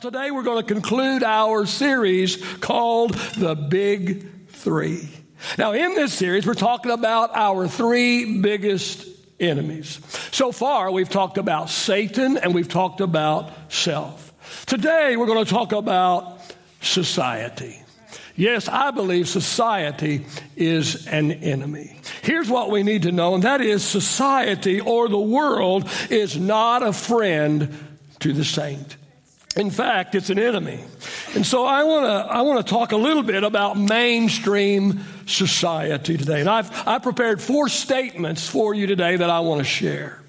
Today we're going to conclude our series called The Big Three. Now, in this series, we're talking about our three biggest enemies. So far, we've talked about Satan and we've talked about self. Today, we're going to talk about society. Yes, I believe society is an enemy. Here's what we need to know, and that is society or the world is not a friend to the saint. In fact, it's an enemy. And so I want to I want to talk a little bit about mainstream society today. And I've I prepared four statements for you today that I want to share.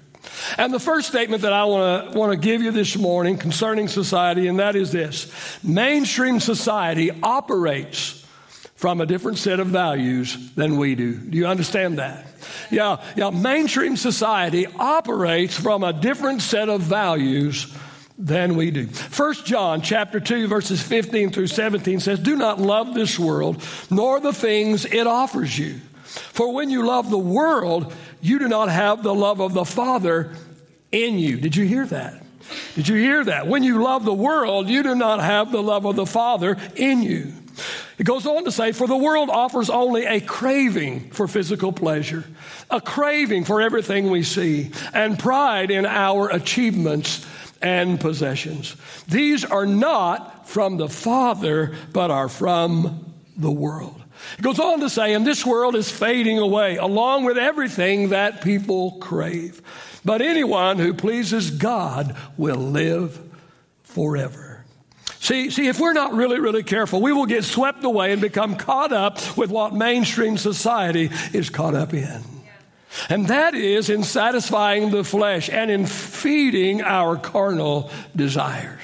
And the first statement that I want to want to give you this morning concerning society and that is this. Mainstream society operates from a different set of values than we do. Do you understand that? Yeah, yeah, mainstream society operates from a different set of values than we do. First John chapter 2 verses 15 through 17 says, "Do not love this world nor the things it offers you. For when you love the world, you do not have the love of the Father in you." Did you hear that? Did you hear that? When you love the world, you do not have the love of the Father in you. It goes on to say, For the world offers only a craving for physical pleasure, a craving for everything we see, and pride in our achievements and possessions. These are not from the Father, but are from the world. It goes on to say, and this world is fading away along with everything that people crave. But anyone who pleases God will live forever. See, see, if we're not really, really careful, we will get swept away and become caught up with what mainstream society is caught up in. And that is in satisfying the flesh and in feeding our carnal desires.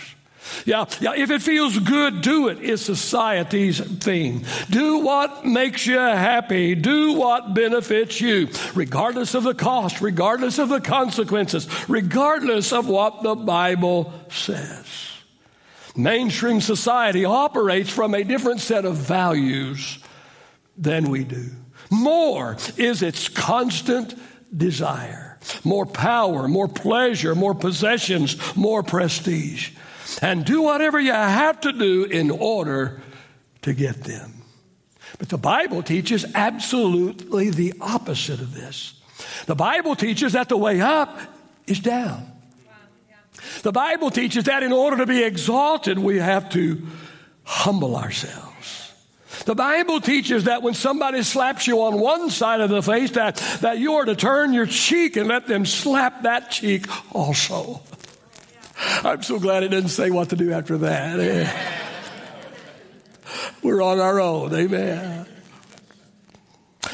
Yeah, yeah, if it feels good, do it is society's theme. Do what makes you happy. Do what benefits you, regardless of the cost, regardless of the consequences, regardless of what the Bible says. Mainstream society operates from a different set of values than we do. More is its constant desire. More power, more pleasure, more possessions, more prestige. And do whatever you have to do in order to get them. But the Bible teaches absolutely the opposite of this. The Bible teaches that the way up is down. The Bible teaches that in order to be exalted, we have to humble ourselves. The Bible teaches that when somebody slaps you on one side of the face, that, that you are to turn your cheek and let them slap that cheek also. I'm so glad it didn't say what to do after that. We're on our own. Amen.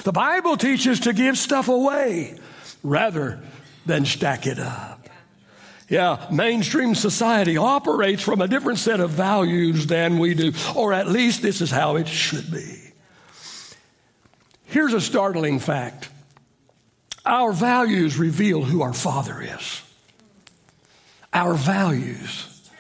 The Bible teaches to give stuff away rather than stack it up. Yeah, mainstream society operates from a different set of values than we do, or at least this is how it should be. Here's a startling fact our values reveal who our Father is. Our values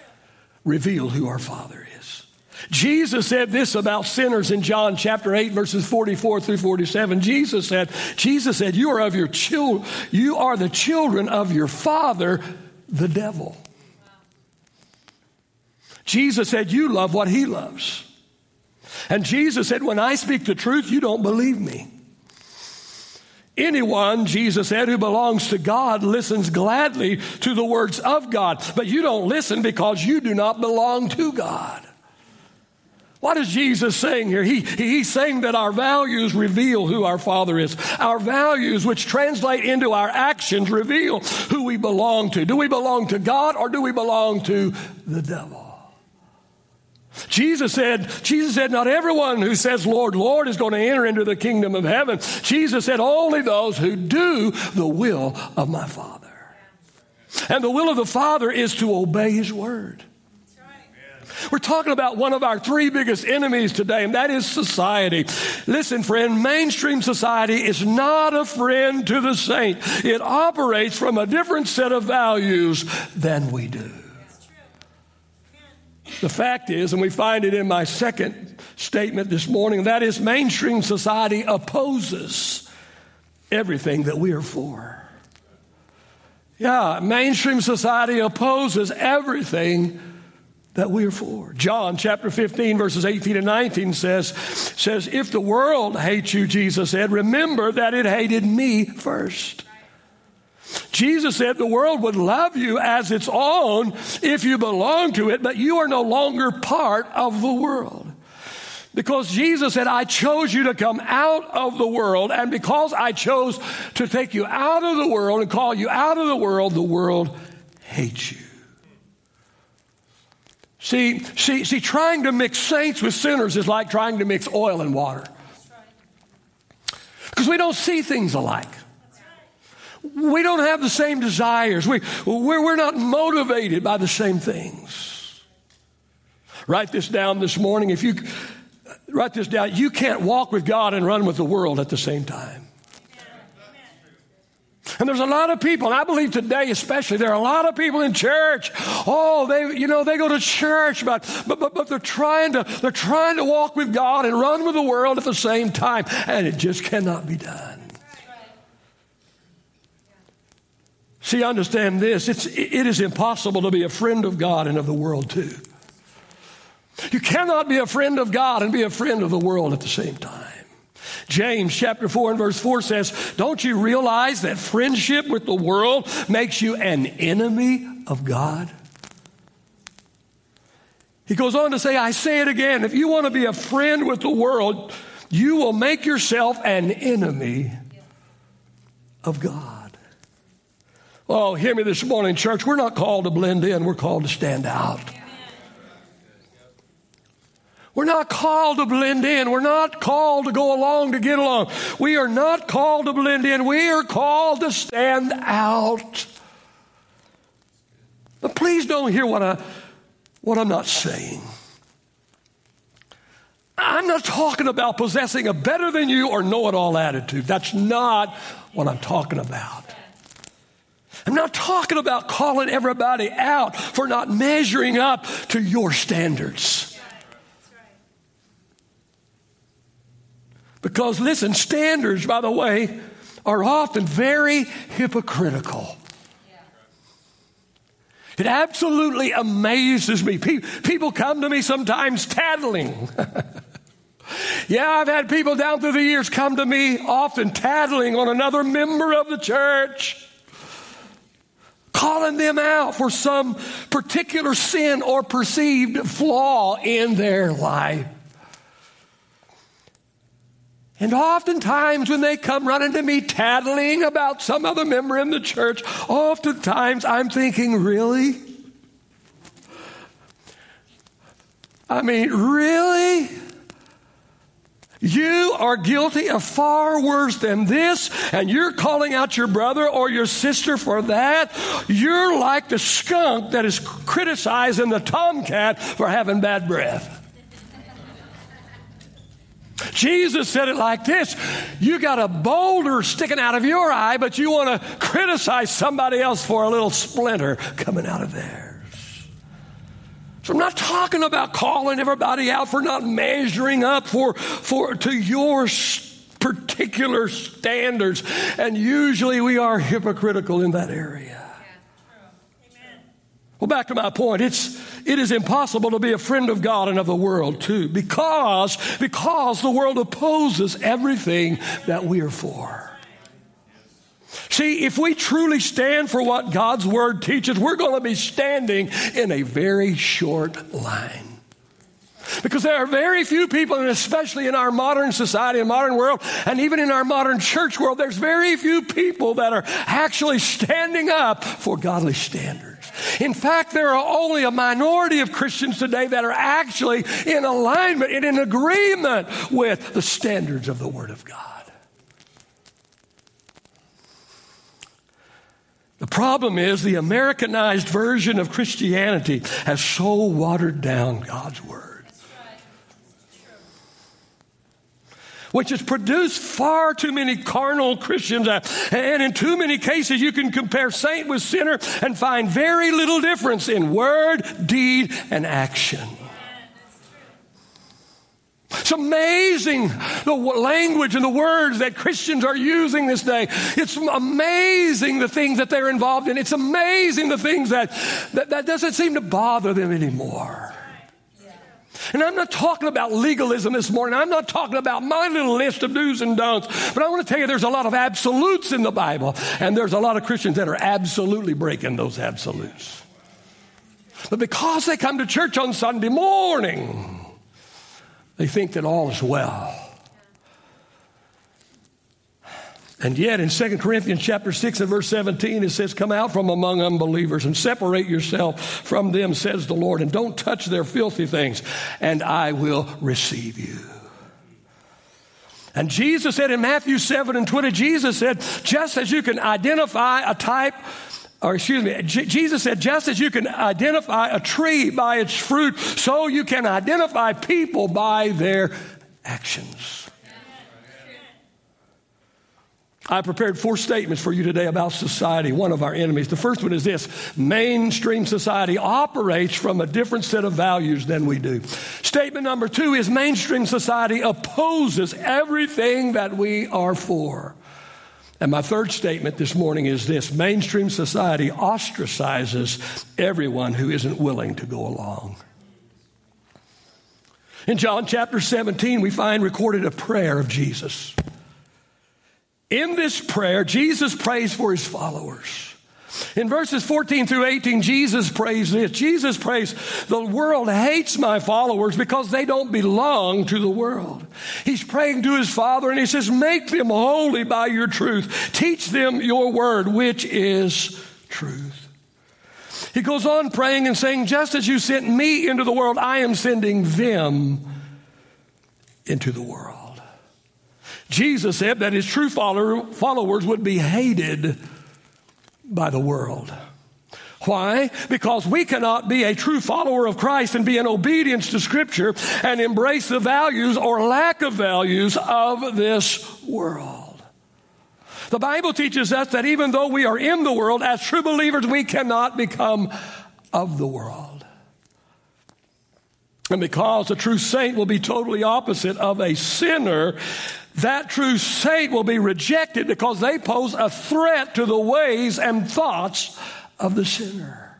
reveal who our Father is. Jesus said this about sinners in John chapter 8 verses 44 through 47. Jesus said, Jesus said, you are of your children, you are the children of your father the devil. Jesus said, You love what he loves. And Jesus said, When I speak the truth, you don't believe me. Anyone, Jesus said, who belongs to God listens gladly to the words of God, but you don't listen because you do not belong to God. What is Jesus saying here? He, he's saying that our values reveal who our Father is. Our values, which translate into our actions, reveal who we belong to. Do we belong to God or do we belong to the devil? Jesus said, Jesus said, not everyone who says, Lord, Lord, is going to enter into the kingdom of heaven. Jesus said, only those who do the will of my Father. And the will of the Father is to obey His word. We're talking about one of our three biggest enemies today, and that is society. Listen, friend, mainstream society is not a friend to the saint. It operates from a different set of values than we do. The fact is, and we find it in my second statement this morning, that is mainstream society opposes everything that we are for. Yeah, mainstream society opposes everything that we are for. John chapter 15 verses 18 and 19 says, says, if the world hates you, Jesus said, remember that it hated me first. Jesus said the world would love you as its own if you belong to it, but you are no longer part of the world. Because Jesus said, I chose you to come out of the world, and because I chose to take you out of the world and call you out of the world, the world hates you. See, see, see, trying to mix saints with sinners is like trying to mix oil and water. Because we don't see things alike. We don't have the same desires. We, we're, we're not motivated by the same things. Write this down this morning. If you write this down, you can't walk with God and run with the world at the same time. And there's a lot of people, and I believe today especially, there are a lot of people in church. Oh, they, you know, they go to church, but, but, but, but they're trying to, they're trying to walk with God and run with the world at the same time. And it just cannot be done. See, understand this. It's, it is impossible to be a friend of God and of the world too. You cannot be a friend of God and be a friend of the world at the same time. James chapter 4 and verse 4 says, Don't you realize that friendship with the world makes you an enemy of God? He goes on to say, I say it again, if you want to be a friend with the world, you will make yourself an enemy of God. Oh, hear me this morning, church. We're not called to blend in, we're called to stand out. We're not called to blend in. We're not called to go along to get along. We are not called to blend in. We are called to stand out. But please don't hear what, I, what I'm not saying. I'm not talking about possessing a better than you or know it all attitude. That's not what I'm talking about. I'm not talking about calling everybody out for not measuring up to your standards. Because listen, standards, by the way, are often very hypocritical. It absolutely amazes me. People come to me sometimes tattling. yeah, I've had people down through the years come to me often tattling on another member of the church, calling them out for some particular sin or perceived flaw in their life. And oftentimes, when they come running to me tattling about some other member in the church, oftentimes I'm thinking, really? I mean, really? You are guilty of far worse than this, and you're calling out your brother or your sister for that. You're like the skunk that is criticizing the tomcat for having bad breath. Jesus said it like this You got a boulder sticking out of your eye, but you want to criticize somebody else for a little splinter coming out of theirs. So I'm not talking about calling everybody out for not measuring up for, for to your particular standards. And usually we are hypocritical in that area. Well, back to my point. It's, it is impossible to be a friend of God and of the world too, because, because the world opposes everything that we are for. See, if we truly stand for what God's word teaches, we're going to be standing in a very short line. Because there are very few people, and especially in our modern society and modern world, and even in our modern church world, there's very few people that are actually standing up for godly standards. In fact, there are only a minority of Christians today that are actually in alignment and in agreement with the standards of the Word of God. The problem is the Americanized version of Christianity has so watered down God's Word. Which has produced far too many carnal Christians. Uh, and in too many cases, you can compare saint with sinner and find very little difference in word, deed, and action. It's amazing the language and the words that Christians are using this day. It's amazing the things that they're involved in. It's amazing the things that, that, that doesn't seem to bother them anymore. And I'm not talking about legalism this morning. I'm not talking about my little list of do's and don'ts. But I want to tell you there's a lot of absolutes in the Bible. And there's a lot of Christians that are absolutely breaking those absolutes. But because they come to church on Sunday morning, they think that all is well. And yet in 2 Corinthians chapter 6 and verse 17, it says, Come out from among unbelievers and separate yourself from them, says the Lord, and don't touch their filthy things, and I will receive you. And Jesus said in Matthew 7 and 20, Jesus said, just as you can identify a type, or excuse me, J- Jesus said, just as you can identify a tree by its fruit, so you can identify people by their actions. I prepared four statements for you today about society, one of our enemies. The first one is this mainstream society operates from a different set of values than we do. Statement number two is mainstream society opposes everything that we are for. And my third statement this morning is this mainstream society ostracizes everyone who isn't willing to go along. In John chapter 17, we find recorded a prayer of Jesus. In this prayer, Jesus prays for his followers. In verses 14 through 18, Jesus prays this. Jesus prays, The world hates my followers because they don't belong to the world. He's praying to his Father and he says, Make them holy by your truth. Teach them your word, which is truth. He goes on praying and saying, Just as you sent me into the world, I am sending them into the world. Jesus said that his true follower, followers would be hated by the world. Why? Because we cannot be a true follower of Christ and be in obedience to Scripture and embrace the values or lack of values of this world. The Bible teaches us that even though we are in the world, as true believers, we cannot become of the world. And because a true saint will be totally opposite of a sinner, that true saint will be rejected because they pose a threat to the ways and thoughts of the sinner.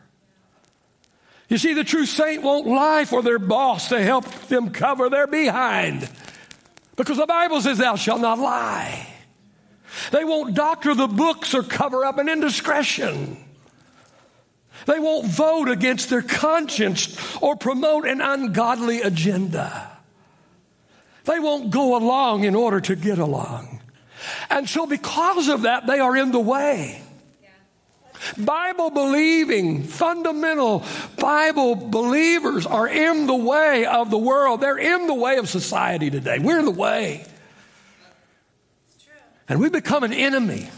You see, the true saint won't lie for their boss to help them cover their behind because the Bible says, Thou shalt not lie. They won't doctor the books or cover up an indiscretion. They won't vote against their conscience or promote an ungodly agenda. They won't go along in order to get along. And so, because of that, they are in the way. Bible believing, fundamental Bible believers are in the way of the world. They're in the way of society today. We're the way. And we become an enemy.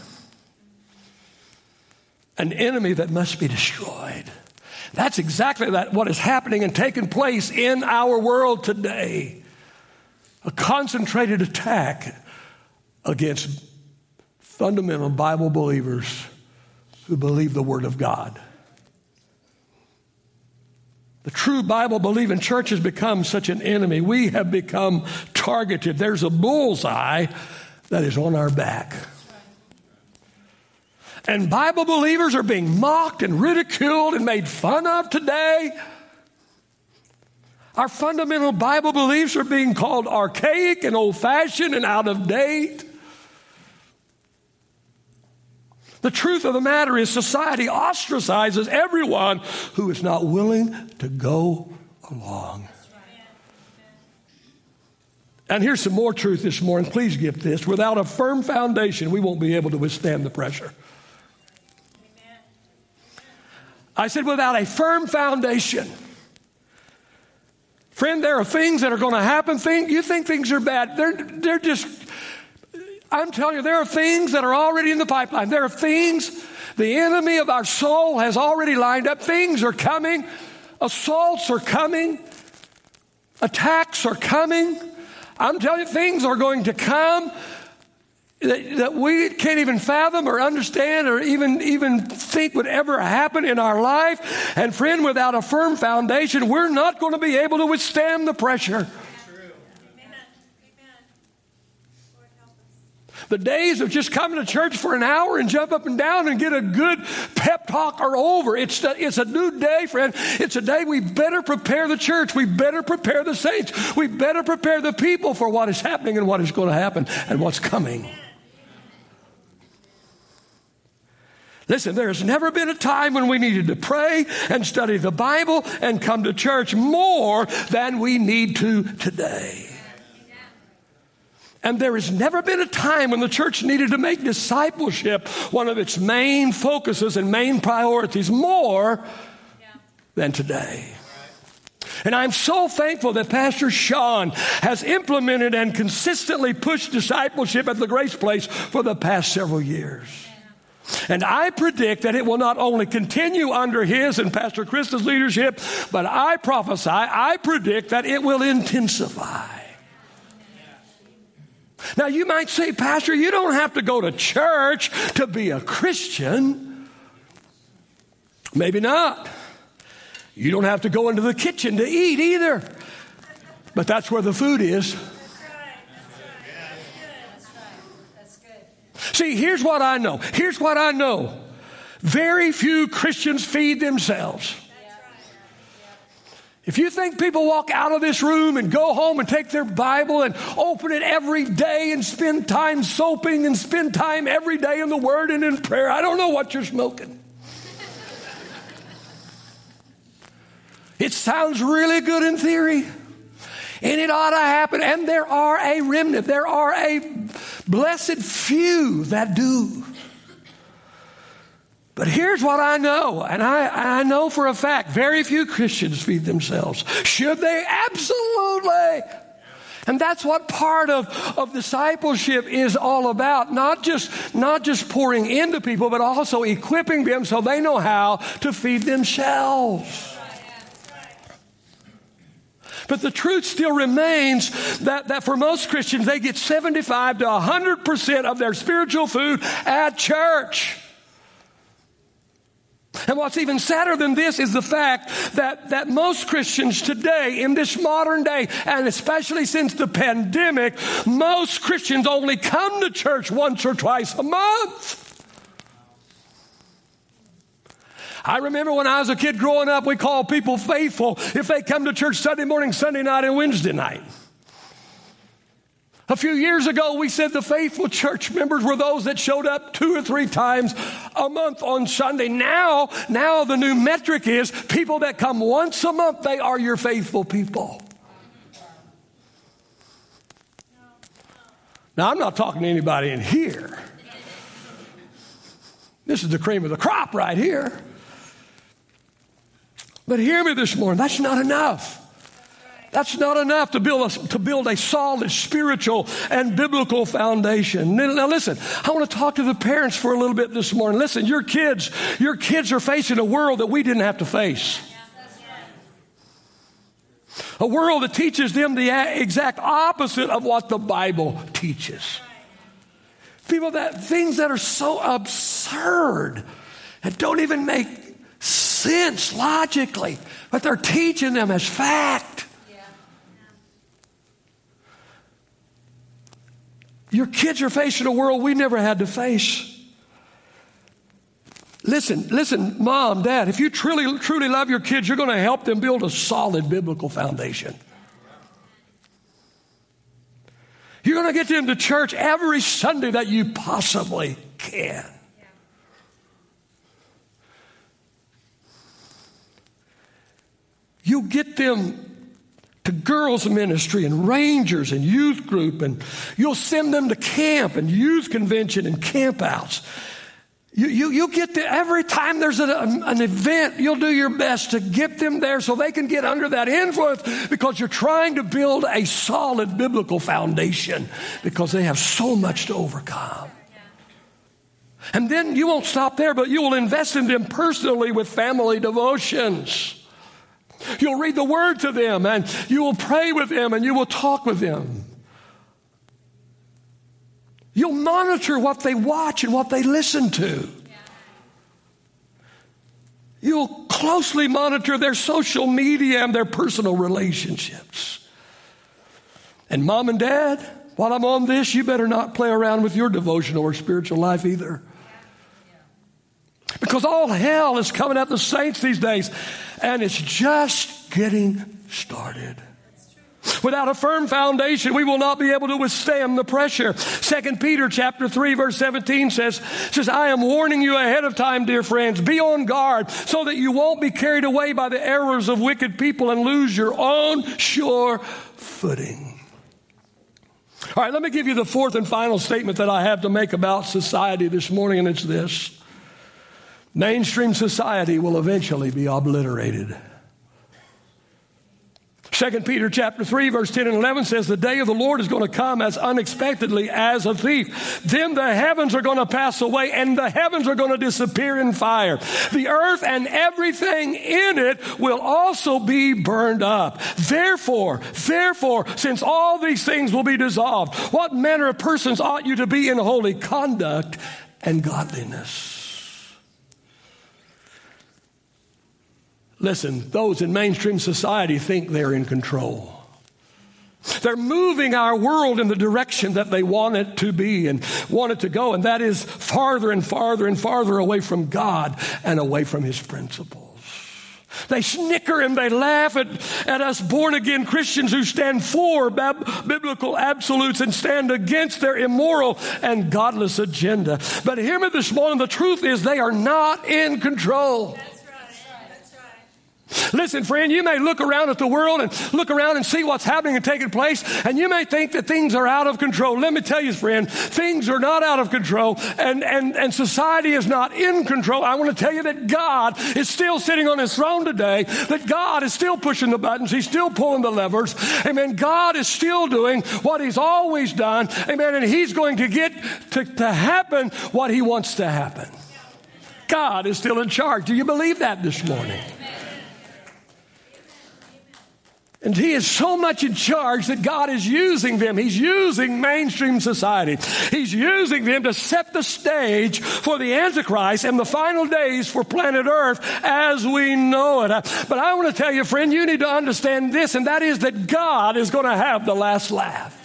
An enemy that must be destroyed. That's exactly that, what is happening and taking place in our world today a concentrated attack against fundamental Bible believers who believe the Word of God. The true Bible believing church has become such an enemy. We have become targeted. There's a bullseye that is on our back. And Bible believers are being mocked and ridiculed and made fun of today. Our fundamental Bible beliefs are being called archaic and old fashioned and out of date. The truth of the matter is, society ostracizes everyone who is not willing to go along. And here's some more truth this morning. Please get this. Without a firm foundation, we won't be able to withstand the pressure. I said, without a firm foundation, Friend, there are things that are going to happen. Think, you think things are bad. They're, they're just, I'm telling you, there are things that are already in the pipeline. There are things the enemy of our soul has already lined up. Things are coming. Assaults are coming. Attacks are coming. I'm telling you, things are going to come that, that we can't even fathom or understand or even, even think would ever happen in our life. And friend, without a firm foundation, we're not going to be able to withstand the pressure. The days of just coming to church for an hour and jump up and down and get a good pep talk are over. It's a, it's a new day, friend. It's a day we better prepare the church. We better prepare the saints. We better prepare the people for what is happening and what is going to happen and what's coming. Listen, there's never been a time when we needed to pray and study the Bible and come to church more than we need to today. And there has never been a time when the church needed to make discipleship one of its main focuses and main priorities more than today. And I'm so thankful that Pastor Sean has implemented and consistently pushed discipleship at the Grace Place for the past several years. And I predict that it will not only continue under his and Pastor Krista's leadership, but I prophesy, I predict that it will intensify. Now, you might say, Pastor, you don't have to go to church to be a Christian. Maybe not. You don't have to go into the kitchen to eat either. But that's where the food is. See, here's what I know. Here's what I know. Very few Christians feed themselves. If you think people walk out of this room and go home and take their Bible and open it every day and spend time soaping and spend time every day in the Word and in prayer, I don't know what you're smoking. it sounds really good in theory. And it ought to happen. And there are a remnant, there are a blessed few that do. But here's what I know, and I, I know for a fact very few Christians feed themselves. Should they? Absolutely. And that's what part of, of discipleship is all about. Not just, not just pouring into people, but also equipping them so they know how to feed themselves. But the truth still remains that, that for most Christians, they get 75 to 100% of their spiritual food at church. And what's even sadder than this is the fact that, that most Christians today, in this modern day, and especially since the pandemic, most Christians only come to church once or twice a month. I remember when I was a kid growing up, we called people faithful if they come to church Sunday morning, Sunday night, and Wednesday night. A few years ago, we said the faithful church members were those that showed up two or three times a month on Sunday. Now, now the new metric is people that come once a month, they are your faithful people. Now, I'm not talking to anybody in here. This is the cream of the crop right here. But hear me this morning, that's not enough. That's not enough to build a, to build a solid spiritual and biblical foundation. Now listen, I want to talk to the parents for a little bit this morning. Listen, your kids, your kids are facing a world that we didn't have to face. A world that teaches them the exact opposite of what the Bible teaches. People that things that are so absurd that don't even make sense logically, but they're teaching them as fact. Your kids are facing a world we never had to face. Listen, listen, mom, dad, if you truly, truly love your kids, you're going to help them build a solid biblical foundation. You're going to get them to church every Sunday that you possibly can. You'll get them to girls ministry and rangers and youth group and you'll send them to camp and youth convention and campouts. You, you, you get to, every time there's an, an event, you'll do your best to get them there so they can get under that influence because you're trying to build a solid biblical foundation because they have so much to overcome. And then you won't stop there, but you will invest in them personally with family devotions. You'll read the word to them and you will pray with them and you will talk with them. You'll monitor what they watch and what they listen to. You'll closely monitor their social media and their personal relationships. And mom and dad, While I'm on this, you better not play around with your devotional or spiritual life either. Because all hell is coming at the saints these days, and it's just getting started. Without a firm foundation, we will not be able to withstand the pressure. Second Peter chapter 3 verse 17 says, says, I am warning you ahead of time, dear friends, be on guard so that you won't be carried away by the errors of wicked people and lose your own sure footing. All right, let me give you the fourth and final statement that I have to make about society this morning, and it's this. Mainstream society will eventually be obliterated. 2 Peter chapter 3 verse 10 and 11 says the day of the Lord is going to come as unexpectedly as a thief. Then the heavens are going to pass away and the heavens are going to disappear in fire. The earth and everything in it will also be burned up. Therefore, therefore, since all these things will be dissolved, what manner of persons ought you to be in holy conduct and godliness? Listen, those in mainstream society think they're in control. They're moving our world in the direction that they want it to be and want it to go, and that is farther and farther and farther away from God and away from His principles. They snicker and they laugh at, at us born again Christians who stand for bab- biblical absolutes and stand against their immoral and godless agenda. But hear me this morning the truth is they are not in control. Listen, friend, you may look around at the world and look around and see what's happening and taking place, and you may think that things are out of control. Let me tell you, friend, things are not out of control, and, and, and society is not in control. I want to tell you that God is still sitting on his throne today, that God is still pushing the buttons, he's still pulling the levers. Amen. God is still doing what he's always done. Amen. And he's going to get to, to happen what he wants to happen. God is still in charge. Do you believe that this morning? And he is so much in charge that God is using them. He's using mainstream society. He's using them to set the stage for the Antichrist and the final days for planet Earth as we know it. Uh, but I want to tell you, friend, you need to understand this, and that is that God is going to have the last laugh.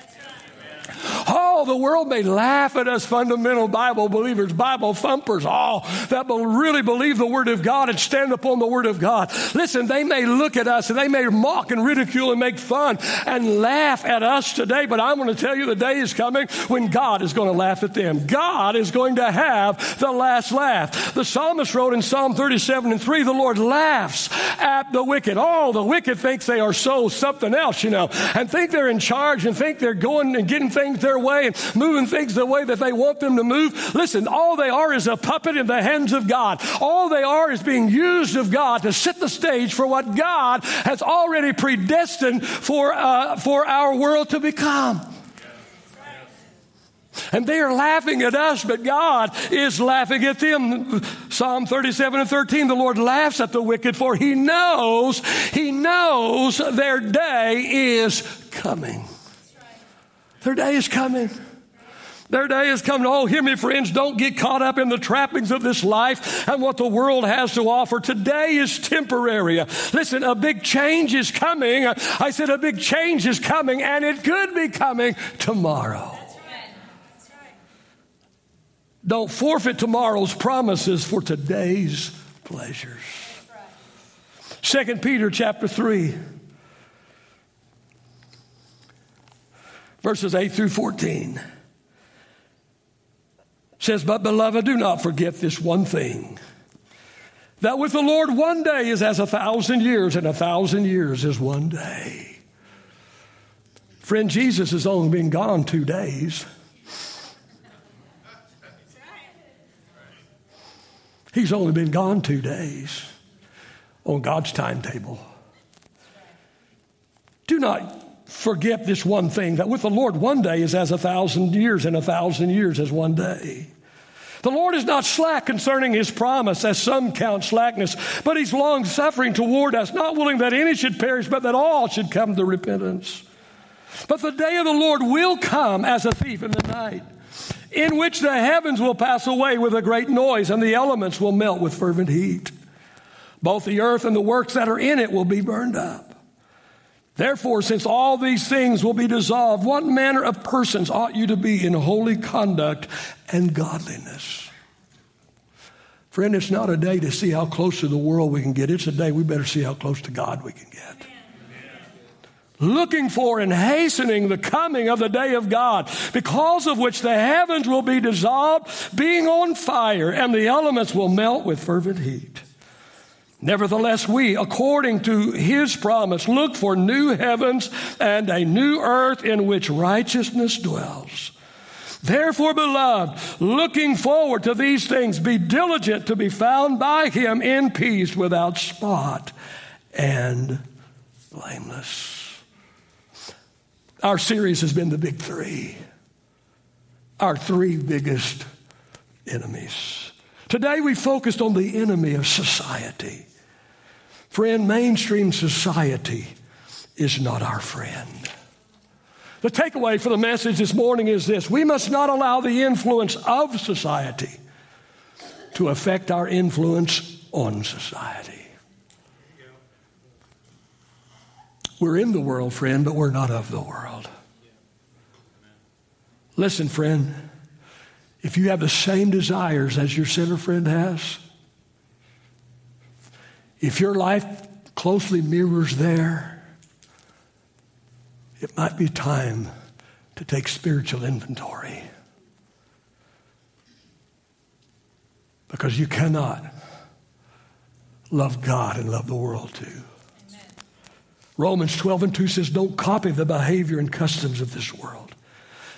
Oh, the world may laugh at us fundamental Bible believers, Bible thumpers, all oh, that will really believe the Word of God and stand upon the Word of God. Listen, they may look at us and they may mock and ridicule and make fun and laugh at us today, but I'm going to tell you the day is coming when God is going to laugh at them. God is going to have the last laugh. The psalmist wrote in Psalm 37 and 3, the Lord laughs at the wicked. Oh, the wicked thinks they are so something else, you know, and think they're in charge and think they're going and getting things their way and moving things the way that they want them to move. Listen, all they are is a puppet in the hands of God. All they are is being used of God to set the stage for what God has already predestined for, uh, for our world to become. And they are laughing at us, but God is laughing at them. Psalm 37 and 13, the Lord laughs at the wicked, for he knows, he knows their day is coming. Their day is coming. Their day is coming. Oh, hear me, friends. Don't get caught up in the trappings of this life and what the world has to offer. Today is temporary. Listen, a big change is coming. I said a big change is coming, and it could be coming tomorrow. Don't forfeit tomorrow's promises for today's pleasures. Second Peter chapter 3. Verses 8 through 14 says, But beloved, do not forget this one thing that with the Lord one day is as a thousand years, and a thousand years is one day. Friend, Jesus has only been gone two days. He's only been gone two days on God's timetable. Do not forget this one thing that with the Lord, one day is as a thousand years, and a thousand years as one day. The Lord is not slack concerning his promise, as some count slackness, but he's long suffering toward us, not willing that any should perish, but that all should come to repentance. But the day of the Lord will come as a thief in the night, in which the heavens will pass away with a great noise, and the elements will melt with fervent heat. Both the earth and the works that are in it will be burned up. Therefore, since all these things will be dissolved, what manner of persons ought you to be in holy conduct and godliness? Friend, it's not a day to see how close to the world we can get. It's a day we better see how close to God we can get. Looking for and hastening the coming of the day of God, because of which the heavens will be dissolved, being on fire, and the elements will melt with fervent heat. Nevertheless, we, according to his promise, look for new heavens and a new earth in which righteousness dwells. Therefore, beloved, looking forward to these things, be diligent to be found by him in peace without spot and blameless. Our series has been the big three, our three biggest enemies. Today we focused on the enemy of society. Friend, mainstream society is not our friend. The takeaway for the message this morning is this we must not allow the influence of society to affect our influence on society. We're in the world, friend, but we're not of the world. Listen, friend, if you have the same desires as your sinner friend has, if your life closely mirrors there, it might be time to take spiritual inventory. Because you cannot love God and love the world too. Amen. Romans 12 and 2 says, Don't copy the behavior and customs of this world,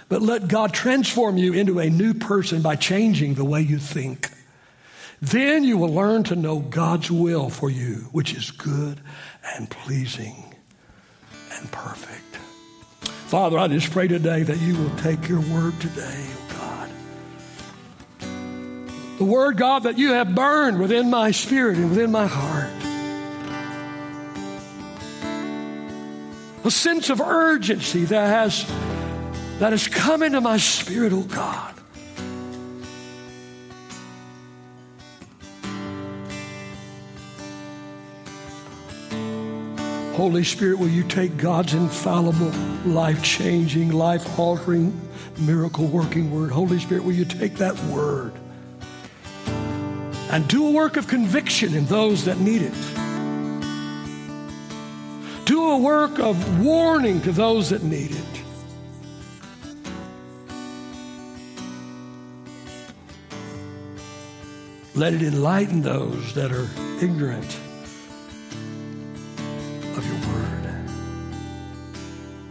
but let God transform you into a new person by changing the way you think. Then you will learn to know God's will for you, which is good and pleasing and perfect. Father, I just pray today that you will take your word today, oh God. The word, God, that you have burned within my spirit and within my heart. A sense of urgency that has, that has come into my spirit, oh God. Holy Spirit, will you take God's infallible, life changing, life altering, miracle working word? Holy Spirit, will you take that word and do a work of conviction in those that need it? Do a work of warning to those that need it. Let it enlighten those that are ignorant